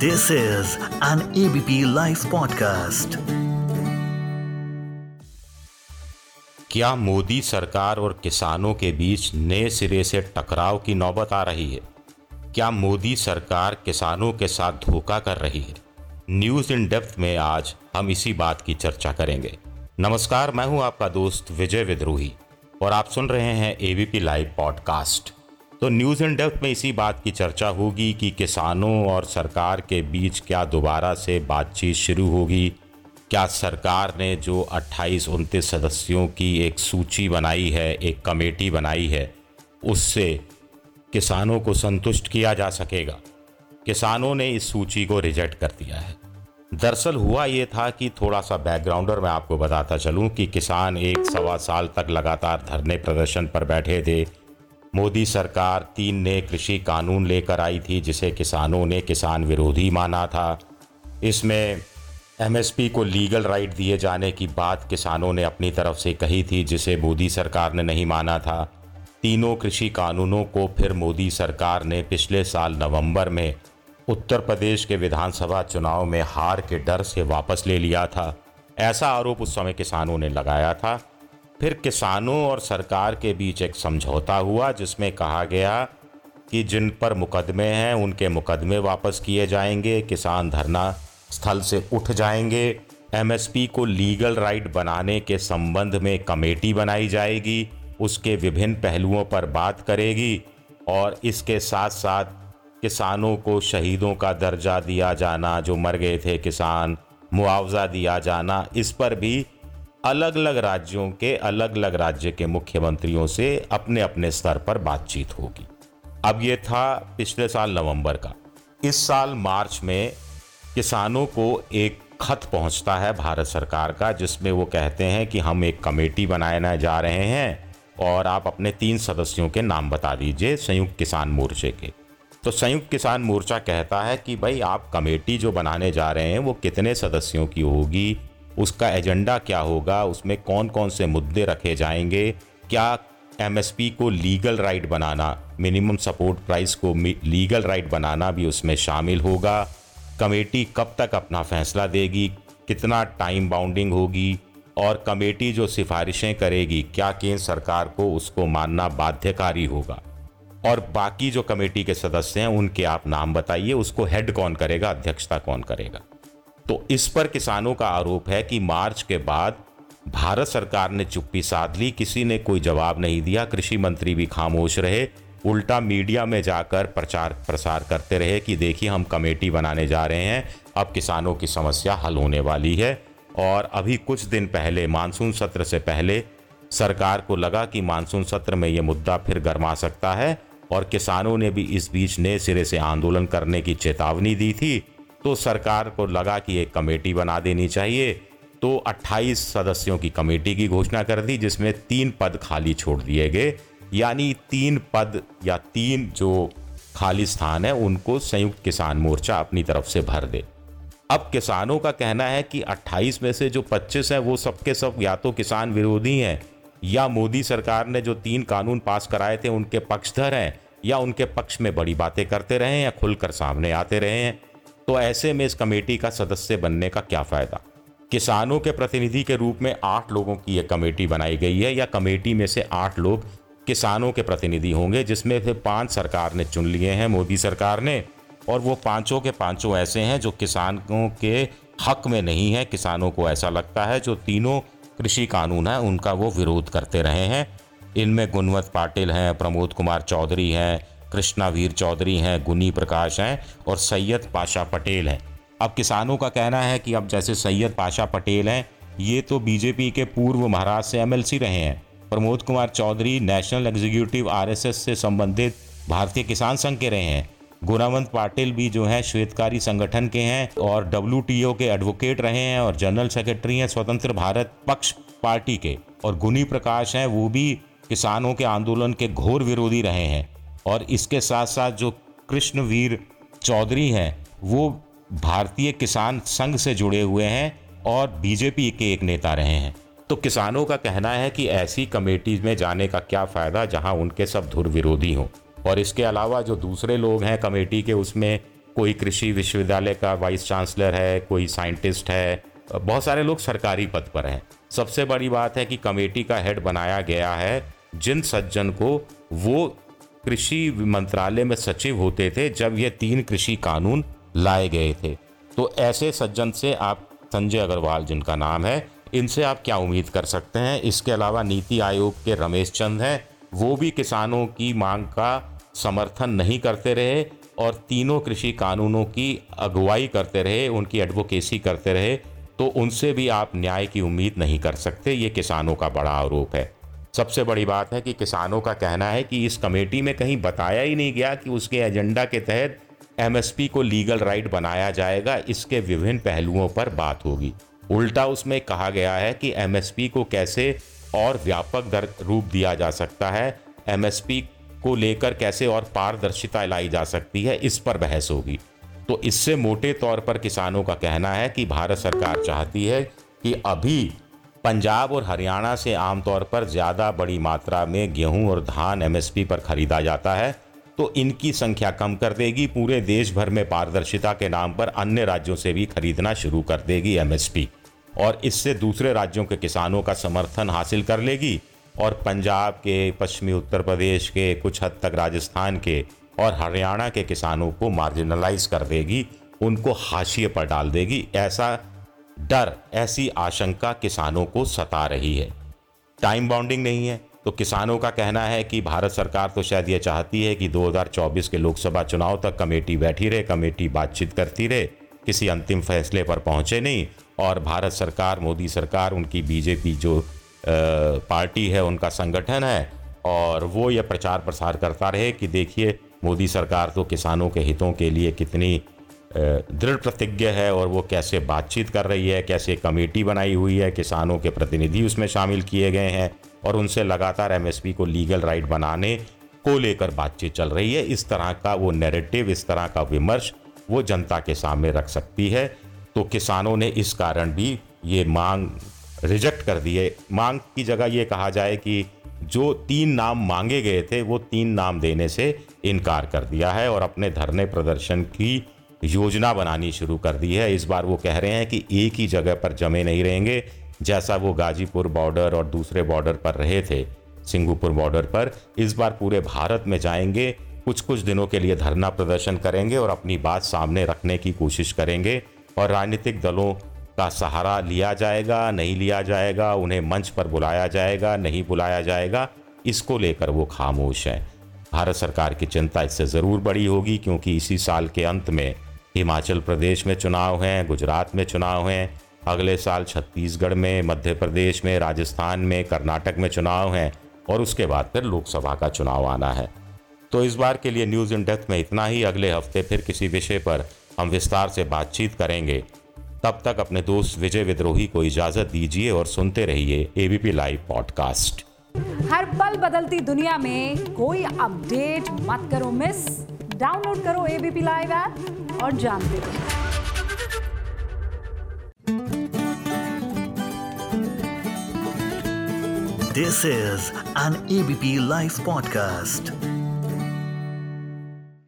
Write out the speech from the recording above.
This is an ABP Life podcast. क्या मोदी सरकार और किसानों के बीच नए सिरे से टकराव की नौबत आ रही है? क्या मोदी सरकार किसानों के साथ धोखा कर रही है? न्यूज़ इन डेप्थ में आज हम इसी बात की चर्चा करेंगे। नमस्कार, मैं हूँ आपका दोस्त विजय विद्रोही और आप सुन रहे हैं एबीपी लाइव पॉडकास्ट तो न्यूज़ इन डेप्थ में इसी बात की चर्चा होगी कि किसानों और सरकार के बीच क्या दोबारा से बातचीत शुरू होगी। क्या सरकार ने जो 28 उनतीस सदस्यों की एक सूची बनाई है, एक कमेटी बनाई है, उससे किसानों को संतुष्ट किया जा सकेगा? किसानों ने इस सूची को रिजेक्ट कर दिया है। दरअसल हुआ ये था कि थोड़ा सा बैकग्राउंडर मैं आपको बताता चलूँ कि किसान एक सवा साल तक लगातार धरने प्रदर्शन पर बैठे थे। मोदी सरकार तीन नए कृषि कानून लेकर आई थी, जिसे किसानों ने किसान विरोधी माना था। इसमें एमएसपी को लीगल राइट दिए जाने की बात किसानों ने अपनी तरफ़ से कही थी, जिसे मोदी सरकार ने नहीं माना था। तीनों कृषि कानूनों को फिर मोदी सरकार ने पिछले साल नवंबर में उत्तर प्रदेश के विधानसभा चुनाव में हार के डर से वापस ले लिया था। ऐसा आरोप उस समय किसानों ने लगाया था। फिर किसानों और सरकार के बीच एक समझौता हुआ, जिसमें कहा गया कि जिन पर मुकदमे हैं, उनके मुकदमे वापस किए जाएँगे, किसान धरना स्थल से उठ जाएँगे। एमएसपी को लीगल राइट बनाने के संबंध में कमेटी बनाई जाएगी, उसके विभिन्न पहलुओं पर बात करेगी और इसके साथ साथ किसानों को शहीदों का दर्जा दिया जाना, जो मर गए थे किसान, मुआवजा दिया जाना, इस पर भी अलग अलग राज्यों के अलग अलग राज्य के मुख्यमंत्रियों से अपने अपने स्तर पर बातचीत होगी। अब ये था पिछले साल नवंबर का। इस साल मार्च में किसानों को एक खत पहुँचता है भारत सरकार का, जिसमें वो कहते हैं कि हम एक कमेटी बनाने जा रहे हैं और आप अपने तीन सदस्यों के नाम बता दीजिए संयुक्त किसान मोर्चे के। तो संयुक्त किसान मोर्चा कहता है कि भाई आप कमेटी जो बनाने जा रहे हैं वो कितने सदस्यों की होगी उसका एजेंडा क्या होगा, उसमें कौन कौन से मुद्दे रखे जाएँगे, क्या एमएसपी को लीगल राइट बनाना मिनिमम सपोर्ट प्राइस को लीगल राइट बनाना भी उसमें शामिल होगा। कमेटी कब तक अपना फैसला देगी, कितना टाइम बाउंडिंग होगी, और कमेटी जो सिफारिशें करेगी, क्या केंद्र सरकार को उसको मानना बाध्यकारी होगा। और बाकी जो कमेटी के सदस्य हैं, उनके आप नाम बताइए, उसको हेड कौन करेगा, अध्यक्षता कौन करेगा। तो इस पर किसानों का आरोप है कि मार्च के बाद भारत सरकार ने चुप्पी साध ली, किसी ने कोई जवाब नहीं दिया, कृषि मंत्री भी खामोश रहे, उल्टा मीडिया में जाकर प्रचार प्रसार करते रहे कि देखिए हम कमेटी बनाने जा रहे हैं, अब किसानों की समस्या हल होने वाली है। और अभी कुछ दिन पहले, मानसून सत्र से पहले, सरकार को लगा कि मानसून सत्र में ये मुद्दा फिर गर्मा सकता है और किसानों ने भी इस बीच नए सिरे से आंदोलन करने की चेतावनी दी थी। तो सरकार को लगा कि एक कमेटी बना देनी चाहिए। तो 28 सदस्यों की कमेटी की घोषणा कर दी, जिसमें तीन पद खाली छोड़ दिए गए। यानी तीन पद या तीन जो खाली स्थान है, उनको संयुक्त किसान मोर्चा अपनी तरफ़ से भर दे। अब किसानों का कहना है कि 28 में से जो 25 हैं, वो सबके सब या तो किसान विरोधी हैं, या मोदी सरकार ने जो तीन कानून पास कराए थे, उनके पक्षधर हैं, या उनके पक्ष में बड़ी बातें करते रहे हैं, या खुलकर सामने आते रहे हैं। तो ऐसे में इस कमेटी का सदस्य बनने का क्या फ़ायदा? किसानों के प्रतिनिधि के रूप में आठ लोगों की यह कमेटी बनाई गई है या कमेटी में से आठ लोग किसानों के प्रतिनिधि होंगे, जिसमें से पाँच सरकार ने चुन लिए हैं, मोदी सरकार ने, और वो पाँचों के पाँचों ऐसे हैं जो किसानों के हक में नहीं है। किसानों को ऐसा लगता है जो तीनों कृषि कानून है, उनका वो विरोध करते रहे हैं। इनमें गुणवंत पाटिल हैं, प्रमोद कुमार चौधरी हैं कृष्णा वीर चौधरी हैं, गुनी प्रकाश हैं और सैयद पाशा पटेल हैं। अब किसानों का कहना है कि अब जैसे सैयद पाशा पटेल हैं, ये तो बीजेपी के पूर्व महाराज से एमएलसी रहे हैं। प्रमोद कुमार चौधरी नेशनल एग्जीक्यूटिव आरएसएस से संबंधित भारतीय किसान संघ के रहे हैं। गुणावंत पाटिल भी जो है, श्वेतकारी संगठन के हैं और डब्ल्यू के एडवोकेट रहे हैं और जनरल सेक्रेटरी हैं स्वतंत्र भारत पक्ष पार्टी के। और गुनी प्रकाश हैं, वो भी किसानों के आंदोलन के घोर विरोधी रहे हैं। और इसके साथ साथ जो कृष्णवीर चौधरी हैं, वो भारतीय किसान संघ से जुड़े हुए हैं और बीजेपी के एक नेता रहे हैं। तो किसानों का कहना है कि ऐसी कमेटी में जाने का क्या फ़ायदा जहाँ उनके सब धुर विरोधी हों। और इसके अलावा जो दूसरे लोग हैं कमेटी के, उसमें कोई कृषि विश्वविद्यालय का वाइस चांसलर है, कोई साइंटिस्ट है, बहुत सारे लोग सरकारी पद पर हैं। सबसे बड़ी बात है कि कमेटी का हेड बनाया गया है, जिन सज्जन को वो कृषि मंत्रालय में सचिव होते थे जब ये तीन कृषि कानून लाए गए थे। तो ऐसे सज्जन से आप संजय अग्रवाल, जिनका नाम है, इनसे आप क्या उम्मीद कर सकते हैं? इसके अलावा नीति आयोग के रमेश चंद हैं। वो भी किसानों की मांग का समर्थन नहीं करते रहे और तीनों कृषि कानूनों की अगुवाई करते रहे, उनकी एडवोकेसी करते रहे तो उनसे भी आप न्याय की उम्मीद नहीं कर सकते। ये किसानों का बड़ा आरोप है। सबसे बड़ी बात है कि किसानों का कहना है कि इस कमेटी में कहीं बताया ही नहीं गया कि उसके एजेंडा के तहत एमएसपी को लीगल राइट बनाया जाएगा। इसके विभिन्न पहलुओं पर बात होगी। उल्टा उसमें कहा गया है कि एमएसपी को कैसे और व्यापक दर रूप दिया जा सकता है। एमएसपी को लेकर कैसे और पारदर्शिता लाई जा सकती है, इस पर बहस होगी। तो इससे मोटे तौर पर किसानों का कहना है कि भारत सरकार चाहती है कि अभी पंजाब और हरियाणा से आमतौर पर ज़्यादा बड़ी मात्रा में गेहूँ और धान एमएसपी पर खरीदा जाता है तो इनकी संख्या कम कर देगी। पूरे देश भर में पारदर्शिता के नाम पर अन्य राज्यों से भी खरीदना शुरू कर देगी एमएसपी और इससे दूसरे राज्यों के किसानों का समर्थन हासिल कर लेगी। और पंजाब के, पश्चिमी उत्तर प्रदेश के, कुछ हद तक राजस्थान के और हरियाणा के किसानों को मार्जिनलाइज कर देगी। उनको हाशिए पर डाल देगी। ऐसा डर ऐसी आशंका किसानों को सता रही है। टाइम बाउंडिंग नहीं है तो किसानों का कहना है कि भारत सरकार तो शायद ये चाहती है कि 2024 के लोकसभा चुनाव तक कमेटी बैठी रहे, कमेटी बातचीत करती रहे, किसी अंतिम फैसले पर पहुँचे नहीं, और भारत सरकार, मोदी सरकार, उनकी बीजेपी जो पार्टी है, उनका संगठन है, और वो ये प्रचार प्रसार करता रहे कि देखिए, मोदी सरकार तो किसानों के हितों के लिए कितनी दृढ़ प्रतिज्ञ है और वो कैसे बातचीत कर रही है, कैसे कमेटी बनाई हुई है, किसानों के प्रतिनिधि उसमें शामिल किए गए हैं और उनसे लगातार एमएसपी को लीगल राइट बनाने को लेकर बातचीत चल रही है। इस तरह का वो नैरेटिव इस तरह का विमर्श वो जनता के सामने रख सकती है। तो किसानों ने इस कारण भी ये मांग रिजेक्ट कर दिए मांग की जगह ये कहा जाए कि जो तीन नाम मांगे गए थे, वो तीन नाम देने से इनकार कर दिया है और अपने धरने प्रदर्शन की योजना बनानी शुरू कर दी है। इस बार वो कह रहे हैं कि एक ही जगह पर जमे नहीं रहेंगे, जैसा वो गाजीपुर बॉर्डर और दूसरे बॉर्डर पर रहे थे, सिंगूपुर बॉर्डर पर। इस बार पूरे भारत में जाएँगे कुछ कुछ दिनों के लिए धरना प्रदर्शन करेंगे और अपनी बात सामने रखने की कोशिश करेंगे और राजनीतिक दलों का सहारा लिया जाएगा, नहीं लिया जाएगा, उन्हें मंच पर बुलाया जाएगा, नहीं बुलाया जाएगा, इसको लेकर वो खामोश हैं। भारत सरकार की चिंता इससे ज़रूर बड़ी होगी क्योंकि इसी साल के अंत में हिमाचल प्रदेश में चुनाव हैं, गुजरात में चुनाव हैं, अगले साल छत्तीसगढ़ में, मध्य प्रदेश में, राजस्थान में, कर्नाटक में चुनाव हैं और उसके बाद फिर लोकसभा का चुनाव आना है। तो इस बार के लिए न्यूज़ इन डेप्थ में इतना ही। अगले हफ़्ते फिर किसी विषय पर हम विस्तार से बातचीत करेंगे। तब तक अपने दोस्त विजय विद्रोही को इजाज़त दीजिए और सुनते रहिए एबीपी लाइव पॉडकास्ट हर पल बदलती दुनिया में कोई अपडेट मत करो, मिस। डाउनलोड करो एबीपी लाइव ऐप और जानते रहो। This is an ABP Live podcast